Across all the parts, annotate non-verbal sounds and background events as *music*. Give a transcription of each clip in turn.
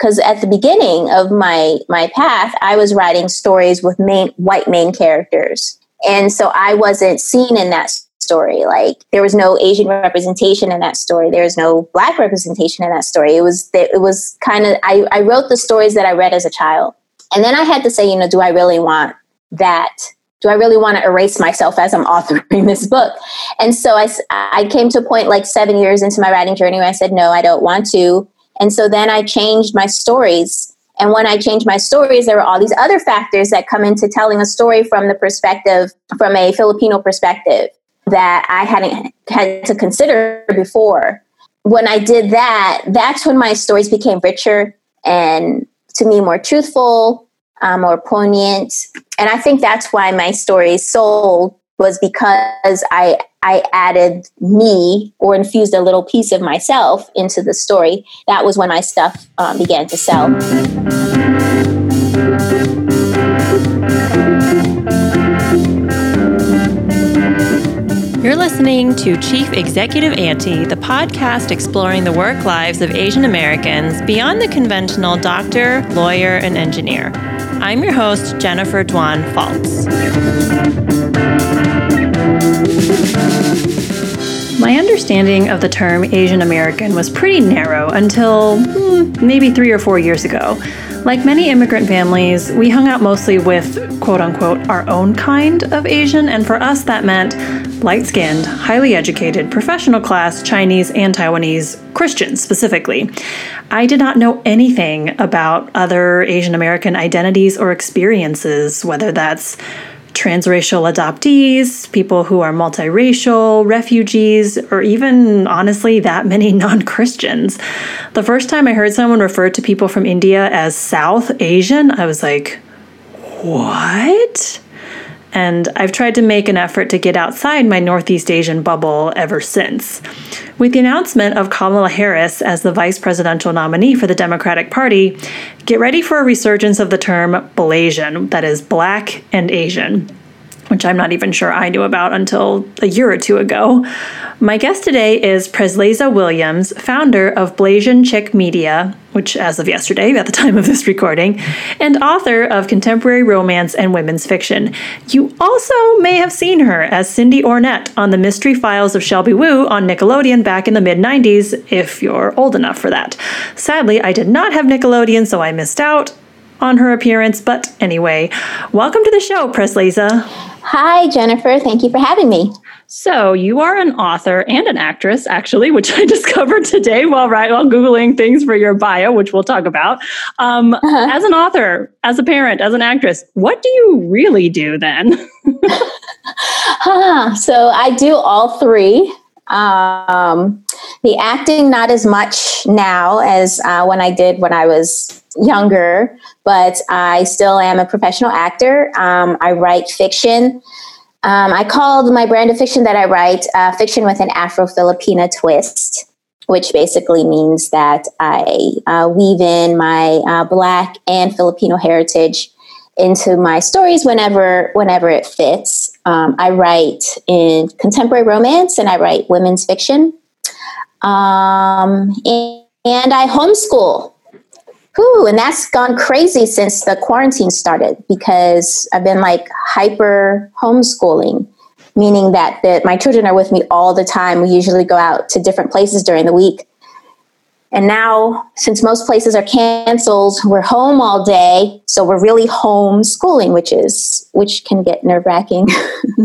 because at the beginning of my my path, I was writing stories with main white main characters, and so I wasn't seen in that story. Like there was no Asian representation in that story. There was no black representation in that story. It was it was kind of I, I wrote the stories that I read as a child, and then I had to say, you know, do I really want that? Do I really want to erase myself as I'm *laughs* authoring this book? And so I, I came to a point like seven years into my writing journey where I said, no, I don't want to. And so then I changed my stories. And when I changed my stories, there were all these other factors that come into telling a story from the perspective, from a Filipino perspective, that I hadn't had to consider before. When I did that, that's when my stories became richer and to me more truthful, um, more poignant. And I think that's why my stories sold was because I I added me or infused a little piece of myself into the story. That was when my stuff um, began to sell. You're listening to Chief Executive Auntie, the podcast exploring the work lives of Asian Americans beyond the conventional doctor, lawyer, and engineer. I'm your host, Jennifer Dwan Faltz. My understanding of the term Asian American was pretty narrow until hmm, maybe three or four years ago. Like many immigrant families, we hung out mostly with quote unquote our own kind of Asian, and for us that meant light skinned, highly educated, professional class Chinese and Taiwanese Christians specifically. I did not know anything about other Asian American identities or experiences, whether that's transracial adoptees, people who are multiracial, refugees, or even honestly that many *laughs* non Christians. The first time I heard someone refer to people from India as South Asian, I was like, what? And I've tried to make an effort to get outside my Northeast Asian bubble ever since. With the announcement of Kamala Harris as the vice presidential nominee for the Democratic Party, get ready for a resurgence of the term Blasian, that is, black and Asian which I'm not even sure I knew about until a year or two ago. My guest today is Preslaysa Williams, founder of Blasian Chick Media, which, as of yesterday, at the time of this recording, and author of contemporary romance and women's fiction. You also may have seen her as Cindy Ornette on the Mystery Files of Shelby Woo on Nickelodeon back in the mid 90s, if you're old enough for that. Sadly, I did not have Nickelodeon, so I missed out on her appearance, but anyway, welcome to the show, Preslaysa. Hi, Jennifer. Thank you for having me. So, you are an author and an actress, actually, *laughs* which I discovered today while right while googling things for your bio, which we'll talk about. Um, uh-huh. As an author, as a parent, as an actress, what do you really do then? *laughs* *laughs* huh, so, I do all three. Um, the acting, not as much now as uh, when I did when I was younger, but I still am a professional actor. Um, I write fiction. Um, I called my brand of fiction that I write uh, fiction with an Afro Filipina twist, which basically means that I uh, weave in my uh, Black and Filipino heritage into my stories whenever whenever it fits. Um, I write in contemporary romance and I write women's fiction. Um, and, and I homeschool. Whew, and that's gone crazy since the quarantine started because I've been like hyper homeschooling, meaning that, that my children are with me all the time. We usually go out to different places during the week. And now, since most places are canceled, we're home all day. So we're really homeschooling, which is which can get nerve wracking.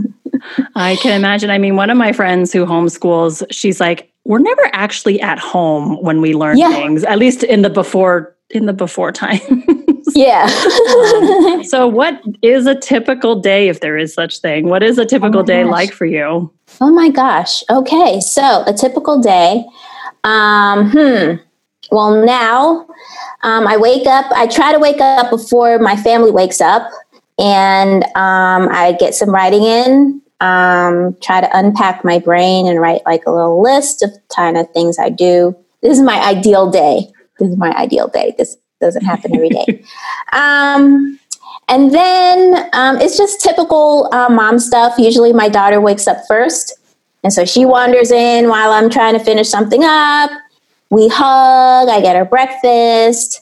*laughs* I can imagine. I mean, one of my friends who homeschools, she's like, we're never actually at home when we learn yeah. things, at least in the before in the before time. *laughs* yeah. um, so what is a typical day if there is such thing? What is a typical oh day gosh. like for you? Oh my gosh. Okay. So a typical day. Um, hmm. Well, now um, I wake up, I try to wake up before my family wakes up and um, I get some writing in um, try to unpack my brain and write like a little list of kind of things I do. This is my ideal day. This is my ideal day. This doesn't happen every day. *laughs* um, and then um, it's just typical uh, mom stuff. Usually my daughter wakes up first. And so she wanders in while I'm trying to finish something up. We hug, I get her breakfast.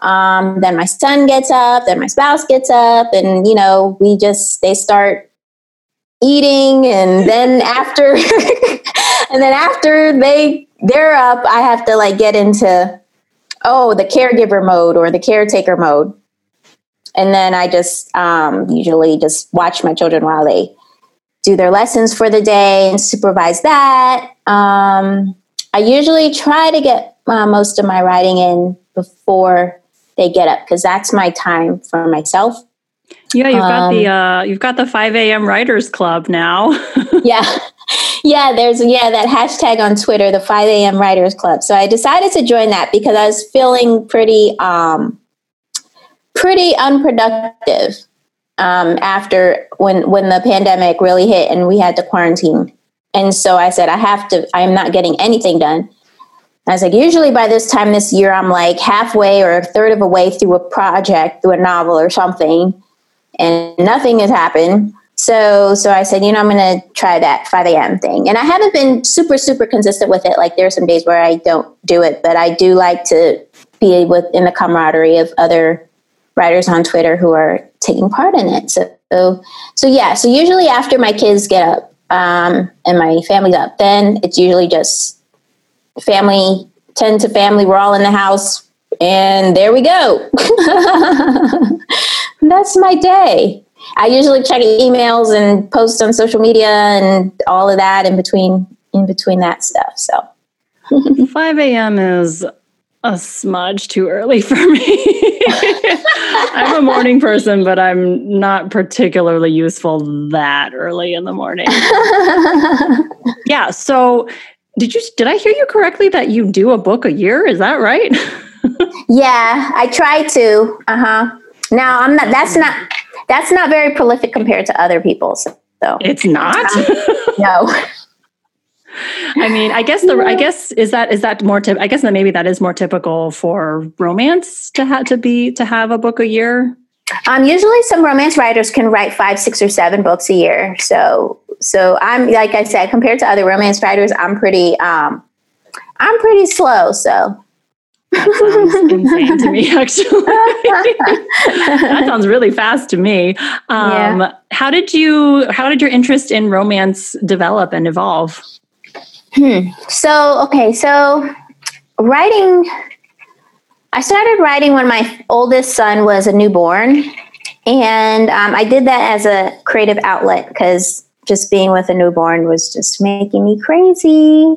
Um, then my son gets up, then my spouse gets up, and you know, we just they start eating, and *laughs* then after, *laughs* and then after they they're up, I have to like get into oh the caregiver mode or the caretaker mode, and then I just um, usually just watch my children while they do their lessons for the day and supervise that. Um, I usually try to get uh, most of my writing in before they get up because that's my time for myself. Yeah, you've got um, the uh, you've got the five a.m. Writers Club now. *laughs* yeah, yeah. There's yeah that hashtag on Twitter, the five a.m. Writers Club. So I decided to join that because I was feeling pretty um, pretty unproductive um, after when when the pandemic really hit and we had to quarantine. And so I said, I have to. I am not getting anything done. I was like, usually by this time this year, I'm like halfway or a third of a way through a project, through a novel or something, and nothing has happened. So, so I said, you know, I'm going to try that 5 a.m. thing. And I haven't been super, super consistent with it. Like there are some days where I don't do it, but I do like to be with in the camaraderie of other writers on Twitter who are taking part in it. So, so, so yeah. So usually after my kids get up um, and my family's up, then it's usually just family, 10 to family, we're all in the house, and there we go. *laughs* That's my day. I usually check emails and post on social media and all of that in between in between that stuff. So *laughs* 5 a.m. is a smudge too early for me. *laughs* I'm a morning person, but I'm not particularly useful that early in the morning. yeah. So did you did I hear you correctly that you do a book a year? Is that right? Yeah, I try to. Uh-huh. Now, I'm not that's not that's not very prolific compared to other people's. So. It's not? Um, no. *laughs* I mean, I guess the I guess is that is that more tip I guess that maybe that is more typical for romance to have to be to have a book a year. Um, usually some romance writers can write five, six, or seven books a year. So so I'm like I said, compared to other romance writers, I'm pretty um, I'm pretty slow. So that sounds *laughs* insane to me, actually. that sounds really fast to me. Um, yeah. How did you? How did your interest in romance develop and evolve? Hmm. So okay, so writing. I started writing when my oldest son was a newborn, and um, I did that as a creative outlet because just being with a newborn was just making me crazy.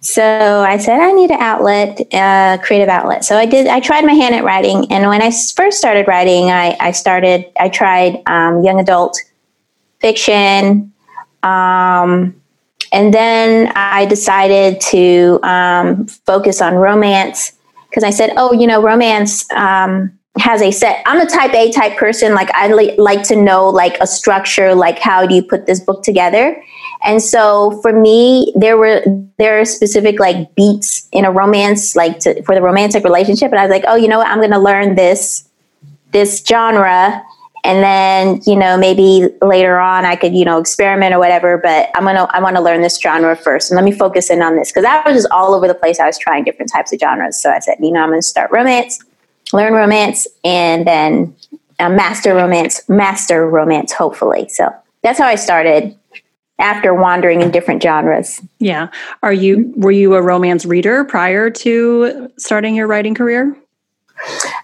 So I said, I need an outlet, uh, creative outlet. So I did, I tried my hand at writing. And when I first started writing, I, I started, I tried um, young adult fiction. Um, and then I decided to um, focus on romance because I said, oh, you know, romance, um, has a set i'm a type a type person like i li- like to know like a structure like how do you put this book together and so for me there were there are specific like beats in a romance like to, for the romantic relationship. And i was like oh you know what? I'm going to learn this this genre. And then you know maybe later on i could you know experiment or whatever but i'm gonna i want to learn this genre first. And let me focus in on this because i was just all over the place. I was trying different types of genres. So i said you know i'm gonna start romance learn romance and then uh, master romance, master romance, hopefully. So that's how I started after wandering in different genres. Yeah. Are you, were you a romance reader prior to starting your writing career?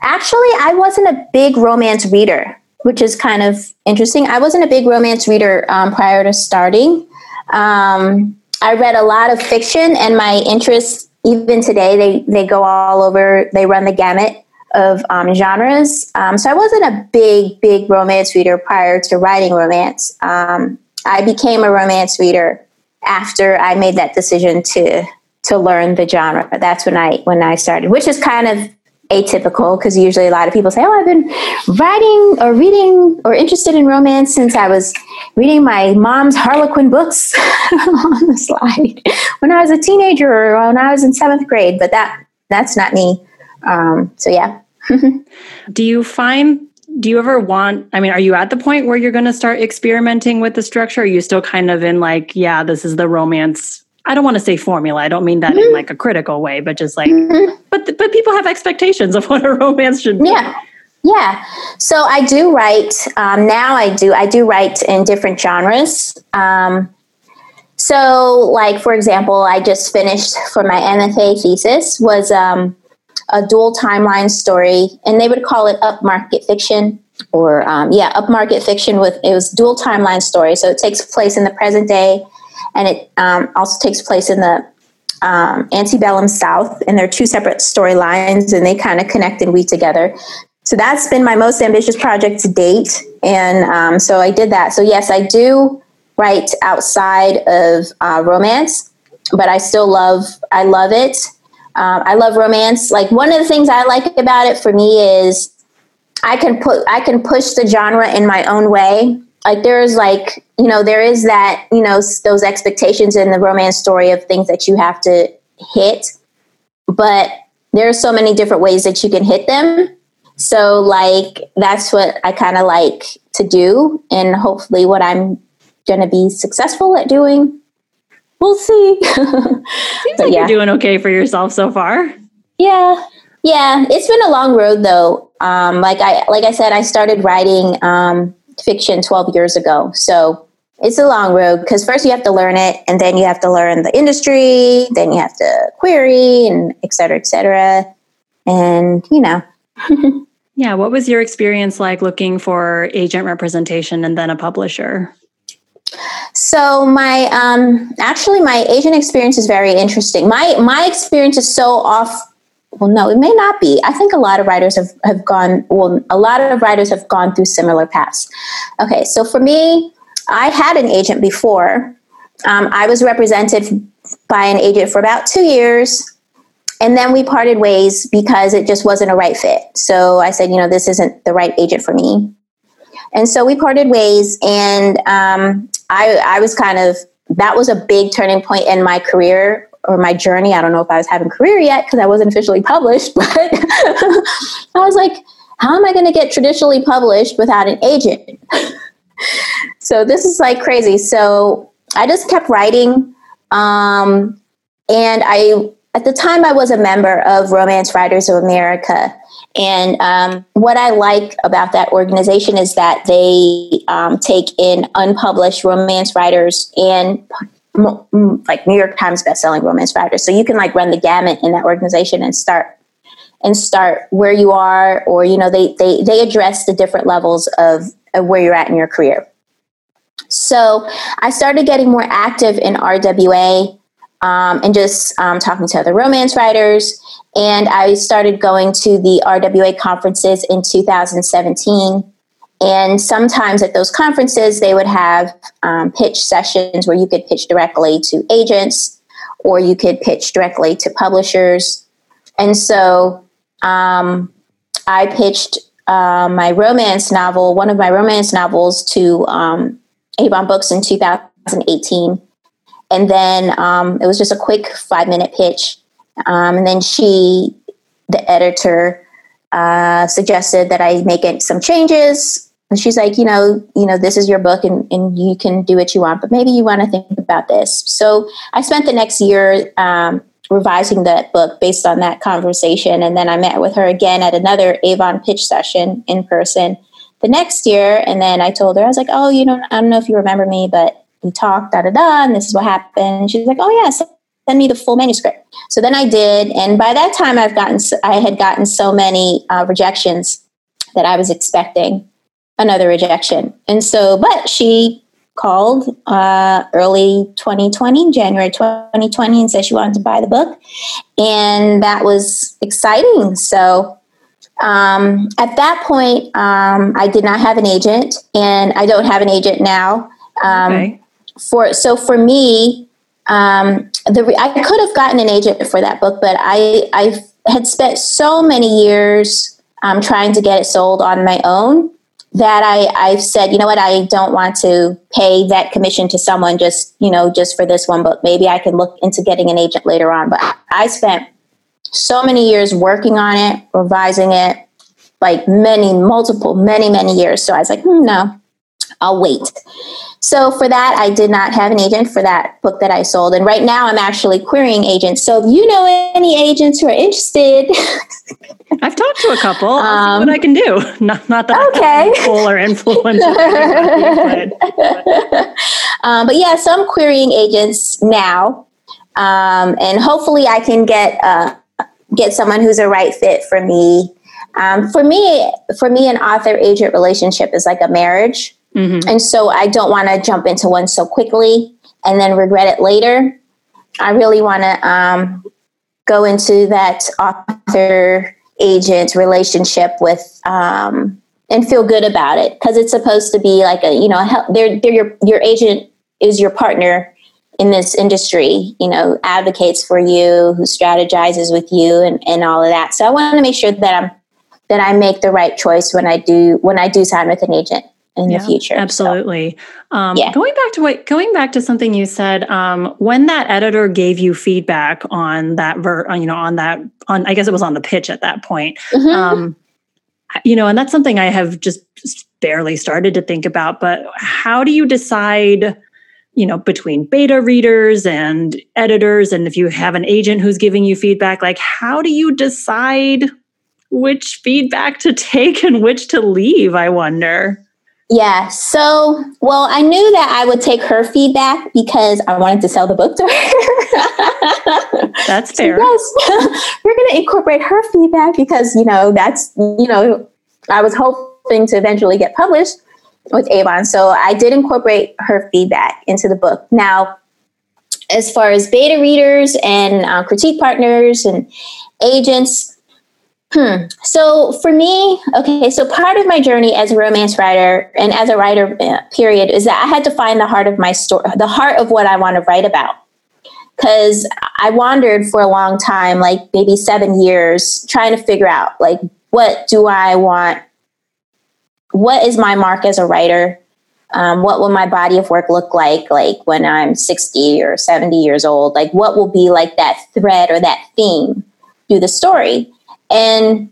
Actually, I wasn't a big romance reader, which is kind of interesting. I wasn't a big romance reader um, prior to starting. Um, I read a lot of fiction, and my interests, even today, they, they go all over, they run the gamut of um, genres. Um, so I wasn't a big, big romance reader prior to writing romance. Um, I became a romance reader after I made that decision to to learn the genre. That's when I when I started, which is kind of atypical because usually a lot of people say, "Oh, I've been writing or reading or interested in romance since I was reading my mom's Harlequin books *laughs* on the slide when I was a teenager or when I was in seventh grade." But that that's not me. Um, so yeah, *laughs* do you find do you ever want i mean are you at the point where you're going to start experimenting with the structure are you still kind of in like yeah this is the romance I don't want to say formula. I don't mean that mm-hmm. in like a critical way, but just like, mm-hmm. but but people have expectations of *laughs* what a romance should be. Yeah, yeah. So I do write um, now. I do I do write in different genres. Um, so, like for example, I just finished for my MFA thesis was um, a dual timeline story, and they would call it upmarket fiction or um, yeah, upmarket fiction with it was dual timeline story. So it takes place in the present day, and it um, also takes place in the um, antebellum South, and they're two separate storylines, and they kind of connect and weave together. So that's been my most ambitious project to date, and um, so I did that. So yes, I do write outside of uh, romance, but I still love I love it. Um, I love romance. Like one of the things I like about it for me is I can put I can push the genre in my own way. Like there's like you know there is that you know those expectations in the romance story of things that you have to hit, but there are so many different ways that you can hit them. So like that's what I kind of like to do, and hopefully what I'm to be successful at doing. We'll see. *laughs* Seems like yeah. you're doing okay for yourself so far. Yeah, yeah. It's been a long road though. Um, like I like I said, I started writing um, fiction 12 years ago. So it's a long road because first you have to learn it and then you have to learn the industry, then you have to query and et cetera, et cetera. And, you know. *laughs* yeah. What was your experience like looking for agent representation and then a publisher? So my um actually my agent experience is very interesting. My my experience is so off well no it may not be. I think a lot of writers have, have gone well a lot of writers have gone through similar paths. Okay so for me i had an agent before. Um, i was represented by an agent for about two years and then we parted ways because it just wasn't a right fit. So i said you know this isn't the right agent for me. And so we parted ways and um, I, I was kind of that was a big turning point in my career or my journey. I don't know if I was having career yet because I wasn't officially published, *laughs* but I was like, how am I going to get traditionally published without an agent? *laughs* so this is like crazy. So I just kept writing. Um, and I, at the time, I was a member of Romance Writers of America. And um, what I like about that organization is that they um, take in unpublished romance writers and like New York Times bestselling romance writers. So you can like run the gamut in that organization and start and start where you are, or you know they they they address the different levels of, of where you're at in your career. So I started getting more active in RWA um, and just um, talking to other romance writers. And I started going to the RWA conferences in 2017 and sometimes at those conferences, they would have um, pitch sessions where you could pitch directly to agents or you could pitch directly to publishers. And so um, I pitched uh, my romance novel, one of my romance novels, to um, Avon Books in 2018. And then um, it was just a quick five minute pitch. Um, and then she, the editor, uh, suggested that I make it some changes. And she's like, you know, you know, this is your book and, and you can do what you want, but maybe you want to think about this. So I spent the next year um, revising that book based on that conversation. And then I met with her again at another Avon pitch session in person the next year. And then I told her, I was like, oh, you know, I don't know if you remember me, but we talked, da da da, and this is what happened. She's like, oh, yeah, send me the full manuscript. So then I did, and by that time, I've gotten I had gotten so many uh, rejections that I was expecting another rejection, and so but she called uh, early 2020, January 2020, and said she wanted to buy the book, and that was exciting. So. Um, at that point, um, I did not have an agent, and I don't have an agent now. Um, okay. For so for me, um, the I could have gotten an agent for that book, but I I had spent so many years um, trying to get it sold on my own that I I've said, you know what, I don't want to pay that commission to someone just you know just for this one book. Maybe I can look into getting an agent later on. But I spent so many years working on it, revising it, like many multiple many many years. So I was like, hmm, no, I'll wait. So for that, I did not have an agent for that book that I sold. And right now I'm actually querying agents. So if you know any agents who are interested, *laughs* I've talked to a couple. Um, what I can do. *laughs* Not, not that okay. I'm *laughs* full or influence. um, but yeah, so I'm querying agents now. Um, and hopefully I can get uh, get someone who's a right fit for me. Um, for me, for me, an author agent relationship is like a marriage, mm-hmm. and so I don't want to jump into one so quickly and then regret it later. I really want to um, go into that author agent relationship with um, and feel good about it because it's supposed to be like a you know they're, they're your your agent is your partner in this industry, you know, advocates for you, who strategizes with you and, and all of that. So I want to make sure that I'm that I make the right choice when I do when I do sign with an agent in yeah, the future. Absolutely. So, um, yeah. Going back to what going back to something you said, um, when that editor gave you feedback on that ver, on, you know, on that on I guess it was on the pitch at that point. Mm-hmm. Um, you know, and that's something I have just barely started to think about. But how do you decide? you know between beta readers and editors and if you have an agent who's giving you feedback like how do you decide which feedback to *laughs* take and which to leave i wonder yeah so well i knew that i would take her feedback because i wanted to sell the book to her *laughs* that's *laughs* fair yes *laughs* we're going to incorporate her feedback because you know that's you know i was hoping to eventually get published with Avon. So I did incorporate her feedback into the book. Now, as far as beta readers and uh, critique partners and agents, hmm. So for me, okay, so part of my journey as a romance writer and as a writer, uh, period, is that I had to find the heart of my story, the heart of what I want to write about. Because I wandered for a long time, like maybe seven years, trying to figure out, like, what do I want what is my mark as a writer? Um, what will my body of work look like like when i'm 60 or 70 years old like what will be like that thread or that theme through the story and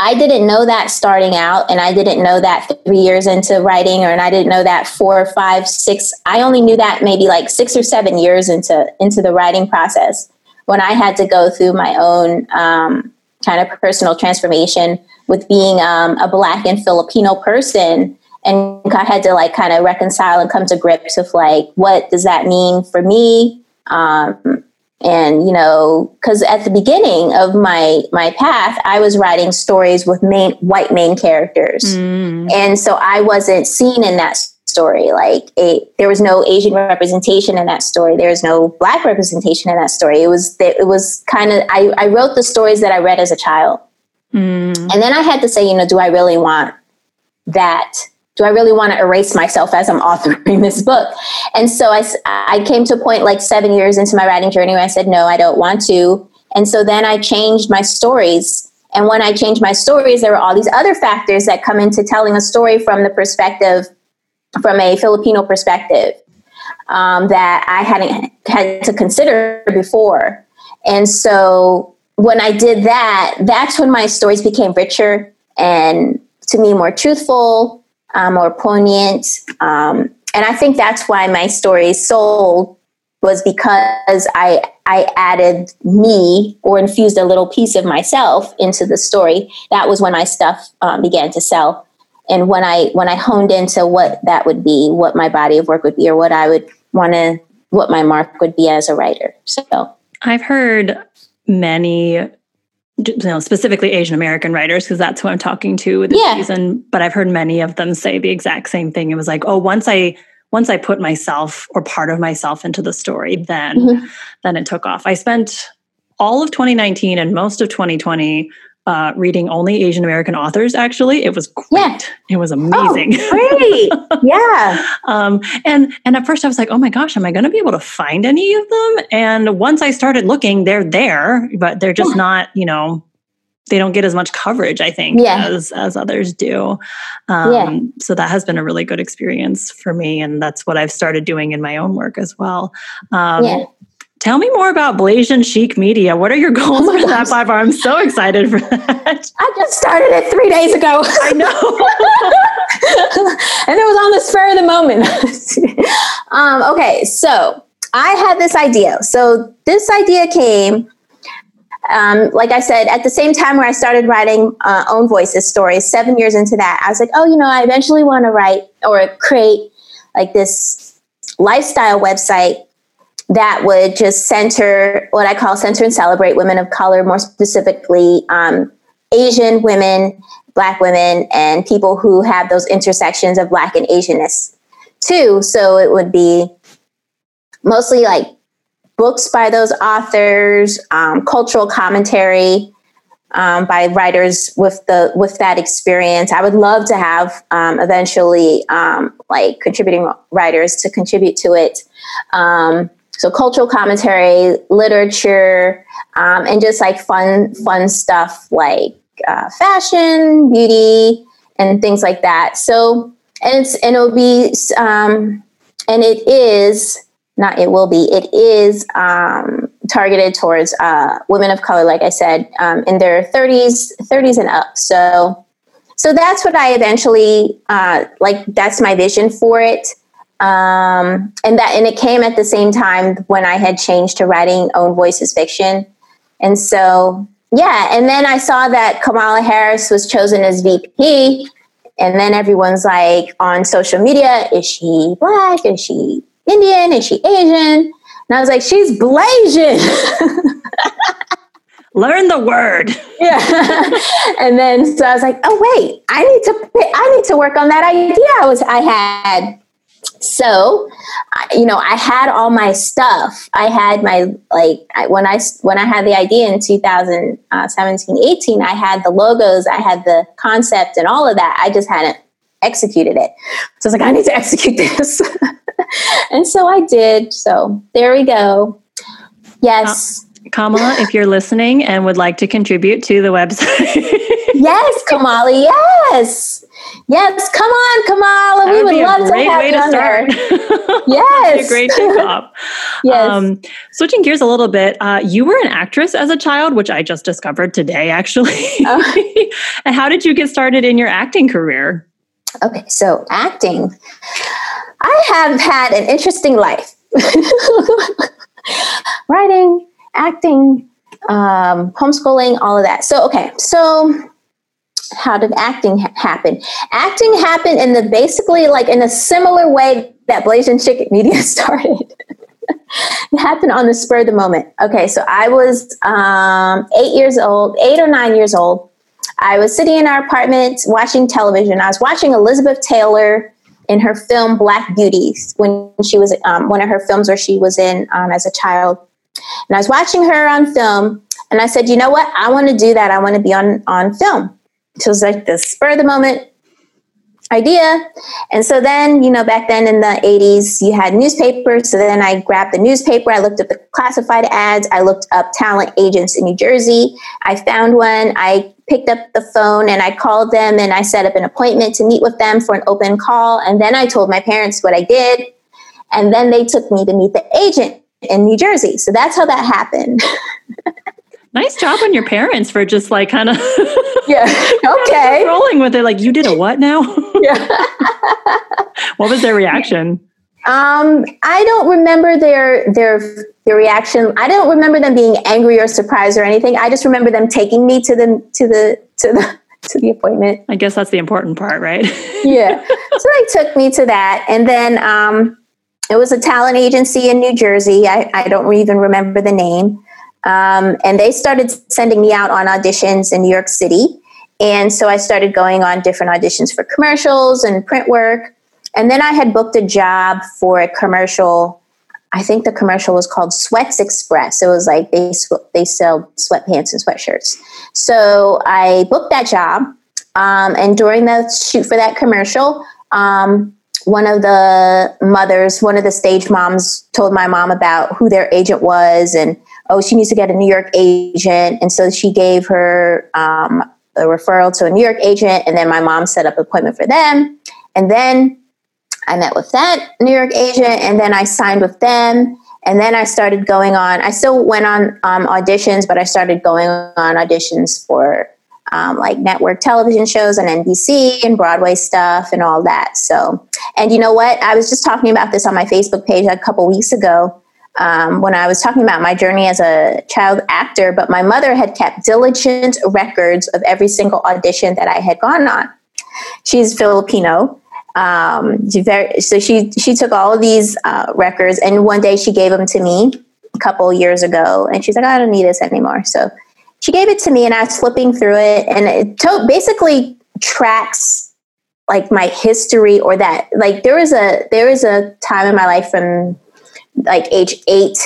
i didn't know that starting out and i didn't know that three years into writing or and i didn't know that four five six i only knew that maybe like six or seven years into into the writing process when i had to go through my own um, kind of personal transformation with being um, a black and Filipino person. And I had to like kind of reconcile and come to grips with like what does that mean for me? Um, and you know because at the beginning of my my path i was writing stories with main white main characters mm. and so i wasn't seen in that story like a, there was no asian representation in that story there was no black representation in that story it was it was kind of I, I wrote the stories that i read as a child Mm. And then I had to say, you know, do I really want that? Do I really want to erase myself as I'm *laughs* authoring this book? And so I, I came to a point like seven years into my writing journey where I said, no, I don't want to. And so then I changed my stories. And when I changed my stories, there were all these other factors that come into telling a story from the perspective, from a Filipino perspective, um, that I hadn't had to consider before. And so when I did that, that's when my stories became richer and to me more truthful, uh, more poignant. Um, and I think that's why my story sold was because I I added me or infused a little piece of myself into the story. That was when my stuff um, began to sell, and when I when I honed into what that would be, what my body of work would be, or what I would want to, what my mark would be as a writer. So I've heard many you know, specifically Asian American writers, because that's who I'm talking to this yeah. season. But I've heard many of them say the exact same thing. It was like, oh, once I once I put myself or part of myself into the story, then mm-hmm. then it took off. I spent all of 2019 and most of 2020 uh, reading only Asian American authors. Actually, it was great. Yeah. It was amazing. Oh, great, yeah. *laughs* um, and and at first I was like, oh my gosh, am I going to be able to find any of them? And once I started looking, they're there, but they're just yeah. not, you know, they don't get as much coverage, I think, yeah. as as others do. Um, yeah. So that has been a really good experience for me, and that's what I've started doing in my own work as well. Um, yeah. Tell me more about Blasian Chic Media. What are your goals oh for that platform? I'm so excited for that. I just started it three days ago. I know. *laughs* and it was on the spur of the moment. *laughs* um, okay, so I had this idea. So this idea came, um, like I said, at the same time where I started writing uh, own voices stories. Seven years into that, I was like, oh, you know, I eventually want to write or create like this lifestyle website that would just center what I call center and celebrate women of color, more specifically um, Asian women, Black women, and people who have those intersections of Black and Asianness too. So it would be mostly like books by those authors, um, cultural commentary um, by writers with the with that experience. I would love to have um, eventually um, like contributing writers to contribute to it. So cultural commentary, literature, um, and just like fun fun stuff like uh, fashion, beauty, and things like that. So and it's and it'll be um, and it is not it will be it is um, targeted towards uh, women of color like i said um, in their 30s 30s and up so so that's what i eventually uh, like that's my vision for it um, and that and it came at the same time when i had changed to writing own voices fiction and so yeah and then i saw that kamala harris was chosen as vp and then everyone's like on social media is she black is she Indian? Is she Asian? And I was like, she's Blasian. *laughs* Learn the word. *laughs* Yeah. and then so I was like, oh wait, I need to I need to work on that idea I was I had. So, you know, I had all my stuff. I had my like I, when I when I had the idea in 2017, 18, I had the logos, I had the concept and all of that. I just hadn't executed it. So I was like, I need to *laughs* execute this. *laughs* and so I did. So there we go. Yes. Kamala, if you're listening and would like to contribute to the website. *laughs* yes, Kamala, yes. Yes, come on, Kamala. we would love to have you on there. *laughs* yes. great kickoff. *laughs* yes. Um, switching gears a little bit, uh, you were an actress as a child, which I just discovered today, actually. Oh. *laughs* and how did you get started in your acting career? Okay, so acting. I have had an interesting life. Writing, acting, um, homeschooling, all of that. So, okay, so how did acting ha- happen? Acting happened in the basically like in a similar way that Blasian Chick *laughs* Media started. it happened on the spur of the moment. Okay, so I was um, eight years old, eight or nine years old. I was sitting in our apartment watching television. I was watching Elizabeth Taylor in her film Black Beauties when she was um, one of her films where she was in um, as a child. And I was watching her on film, and I said, "You know what? I want to do that. I want to be on on film." It was like the spur of the moment idea. And so then, you know, back then in the 80s, you had newspapers. So then I grabbed the newspaper, I looked up the classified ads, I looked up talent agents in New Jersey. I found one, I picked up the phone and I called them and I set up an appointment to meet with them for an open call. And then I told my parents what I did. And then they took me to meet the agent in New Jersey. So that's how that happened. *laughs* nice job on your parents for just like kind of *laughs* yeah *laughs* okay. rolling with it like you did a what now? *laughs* Yeah. What was their reaction? Um i don't remember their their their reaction. I don't remember them being angry or surprised or anything. I just remember them taking me to the to the to the to the appointment. I guess that's the important part right? Yeah. So they took me to that and then um it was a talent agency in new jersey. I, I don't even remember the name um, and they started sending me out on auditions in New York City. And so I started going on different auditions for commercials and print work. And then I had booked a job for a commercial. I think the commercial was called Sweats Express. It was like they they sell sweatpants and sweatshirts. So I booked that job, um, and during the shoot for that commercial, um, one of the mothers, one of the stage moms, told my mom about who their agent was and oh, she needs to get a New York agent. And so she gave her um, a referral to a New York agent. And then my mom set up an appointment for them. And then I met with that New York agent. And then I signed with them. And then I started going on, I still went on um, auditions, but I started going on auditions for um, like network television shows on NBC and Broadway stuff and all that. So, and you know what? I was just talking about this on my Facebook page a couple weeks ago um, when I was talking about my journey as a child actor, but my mother had kept diligent records of every single audition that I had gone on. She's Filipino. Um, she very, so she she took all of these uh, records, and one day she gave them to me a couple years ago, and she's like, "I don't need this anymore." So she gave it to me, and I was flipping through it, and it to- basically tracks like my history or that like there was a there was a time in my life from like age eight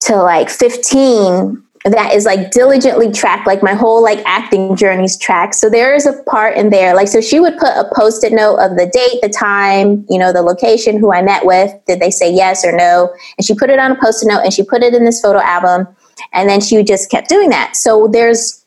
to like 15 that is like diligently tracked. Like my whole like acting journey's tracked. So there is a part in there. Like so she would put a post-it note of the date the time you know the location who i met with. Did they say yes or no? And she put it on a post-it note and she put it in this photo album. And then she just kept doing that. So there's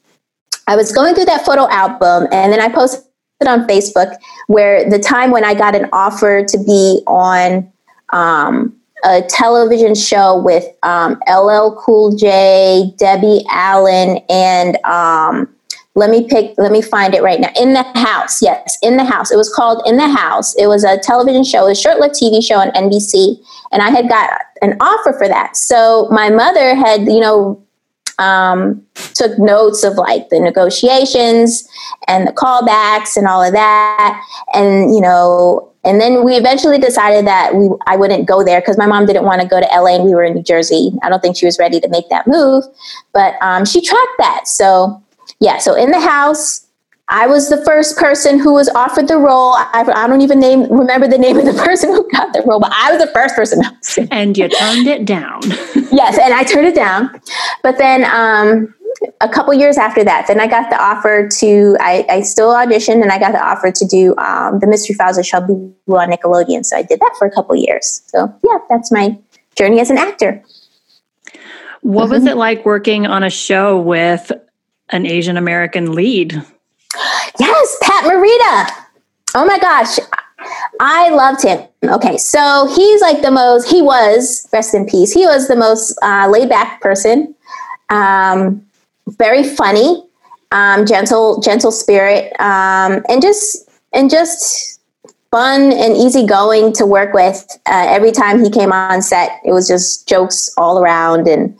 i was going through that photo album and then i posted on facebook where the time when i got an offer to be on um, a television show with um, LL Cool J, Debbie Allen, and um, let me pick, let me find it right now. In the House, yes, In the House. It was called In the House. It was a television show, a short-lived TV show on NBC, and I had got an offer for that. So my mother had, you know, um, took notes of like the negotiations and the callbacks and all of that, and you know and then we eventually decided that we I wouldn't go there because my mom didn't want to go to LA and we were in New Jersey. I don't think she was ready to make that move, but um, she tracked that. So yeah, so in the house, I was the first person who was offered the role. I, I don't even name remember the name of the *laughs* person who got the role, but I was the first person. and you turned it down. *laughs* yes, and I turned it down. But then um, a couple years after that, then I got the offer to, I, I still auditioned and I got the offer to do um, the Mystery Files of Shelby Woo on Nickelodeon. So I did that for a couple years. So yeah, that's my journey as an actor. What mm-hmm. was it like working on a show with an Asian American lead? Yes, Pat Morita. Oh my gosh. I loved him. Okay, so he's like the most, he was, rest in peace, he was the most uh, laid back person. Um, very funny, um, gentle, gentle spirit, um, and just and just fun and easygoing to work with. Uh, every time he came on set, it was just jokes all around and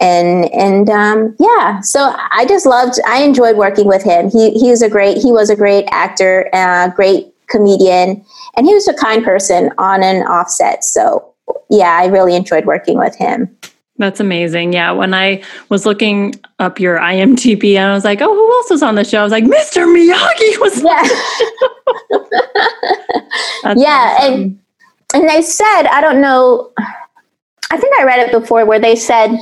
and and um, yeah. So I just loved. I enjoyed working with him. He he was a great. He was a great actor, uh, great comedian, and he was a kind person on and off set. So yeah, I really enjoyed working with him. That's amazing. Yeah. When I was looking up your IMDb, I was like, oh, who else was on the show? I was like, Mr. Miyagi was Yeah. *laughs* yeah. Awesome. And, and they said, I don't know, I think I read it before where they said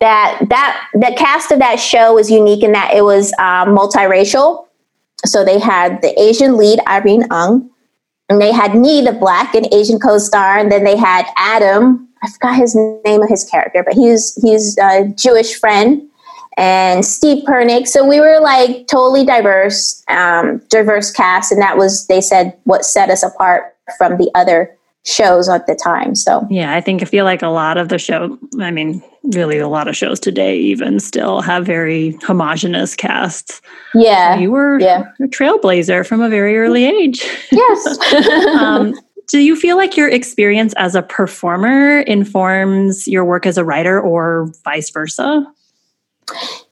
that that the cast of that show was unique in that it was um, multiracial. So they had the Asian lead, Irene Ng, and they had me, the black and Asian co-star, and then they had Adam, I forgot his name of his character, but he's he's a Jewish friend and Steve Pernick. So we were like totally diverse, um, diverse cast, and that was they said what set us apart from the other shows at the time. So yeah, I think I feel like a lot of the show. I mean, really, a lot of shows today even still have very homogenous casts. Yeah, so you were yeah. a trailblazer from a very early age. Yes. *laughs* *laughs* um, do you feel like your experience as a performer informs your work as a writer or vice versa?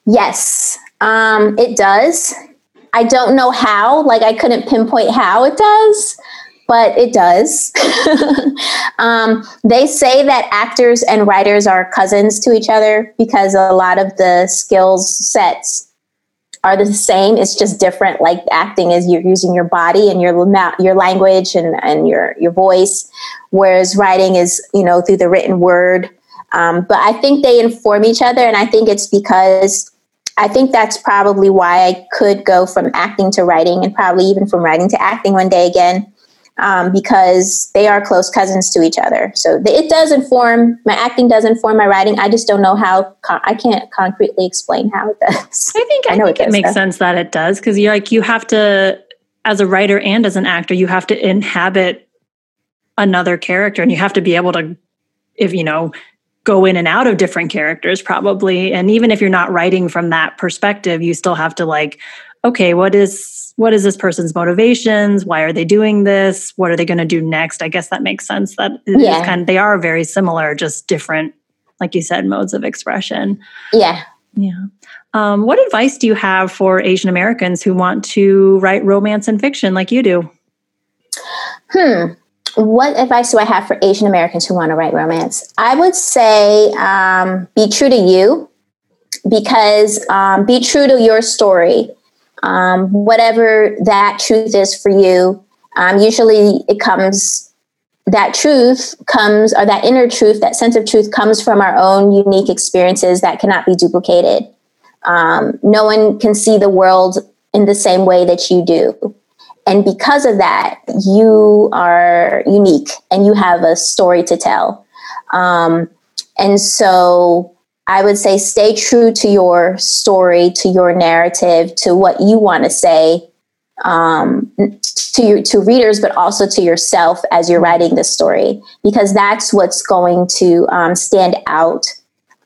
Yes, um, it does. I don't know how, like, I couldn't pinpoint how it does, but it does. *laughs* um, they say that actors and writers are cousins to each other because a lot of the skills sets are the same. It's just different. Like acting is you're using your body and your your language and, and your your voice, whereas writing is you know through the written word. Um, but I think they inform each other, and I think it's because I think that's probably why I could go from acting to writing, and probably even from writing to acting one day again um, because they are close cousins to each other. So it does inform my acting, does inform my writing. I just don't know how. Con- I can't concretely explain how it does. I think *laughs* I, I know think it, it makes sense that it does because you're like you have to, as a writer and as an actor, you have to inhabit another character, and you have to be able to, if you know, go in and out of different characters probably and even if you're not writing from that perspective you still have to like okay, what is what is this person's motivations? Why are they doing this? What are they going to do next? I guess that makes sense. That yeah. kind of, they are very similar, just different, like you said, modes of expression. Yeah. Yeah. Um, what advice do you have for Asian Americans who want to write romance and fiction like you do? Hmm. What advice do I have for Asian Americans who want to write romance? I would say um, be true to you because um, be true to your story. Um, whatever that truth is for you, um, usually it comes, that truth comes, or that inner truth, that sense of truth comes from our own unique experiences that cannot be duplicated. Um, no one can see the world in the same way that you do. And because of that, you are unique and you have a story to tell. Um, and so I would say stay true to your story, to your narrative, to what you want to say um, to your, to readers, but also to yourself as you're writing the story, because that's what's going to um, stand out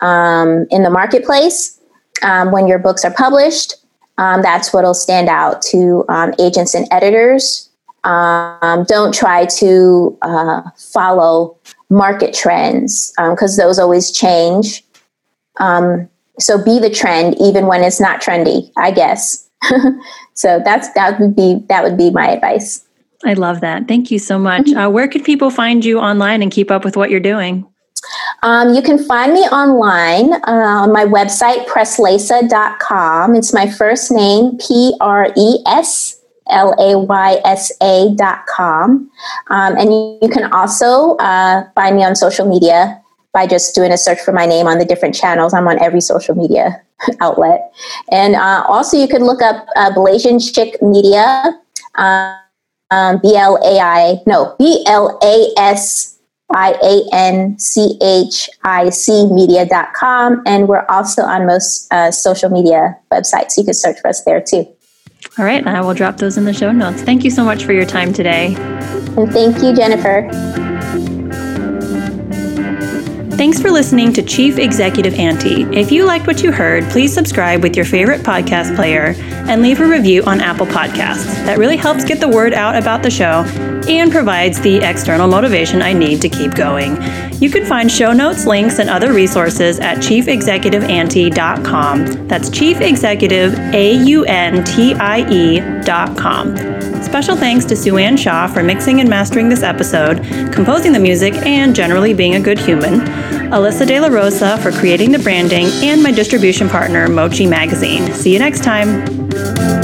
um, in the marketplace um, when your books are published. Um, that's what'll stand out to um, agents and editors. Don't try to uh, follow market trends because those always change. Um, so be the trend even when it's not trendy, I guess. *laughs* so that's that would be that would be my advice. I love that. Thank you so much. Mm-hmm. Uh, where could people find you online and keep up with what you're doing? Um, you can find me online uh, on my website, preslaysa.com. It's my first name, P R E S L A Y S A dot com. Um, and you, you, can also uh, find me on social media by just doing a search for my name on the different channels. I'm on every social media *laughs* outlet. And uh, also, you can look up uh, Blasian Chick Media, um, B L A I, no, B L A S I A N C H I C media.com. And we're also on most uh, social media websites. You can search for us there too. All right. And I will drop those in the show notes. Thank you so much for your time today. And thank you, Jennifer. Thanks for listening to Chief Executive Auntie. If you liked what you heard, please subscribe with your favorite podcast player and leave a review on Apple Podcasts. That really helps get the word out about the show and provides the external motivation I need to keep going. You can find show notes, links, and other resources at chiefexecutiveauntie.com. That's Chief Special thanks to Sue Ann Shaw for mixing and mastering this episode, composing the music, and generally being a good human. Alyssa De La Rosa for creating the branding, and my distribution partner, Mochi Magazine. See you next time.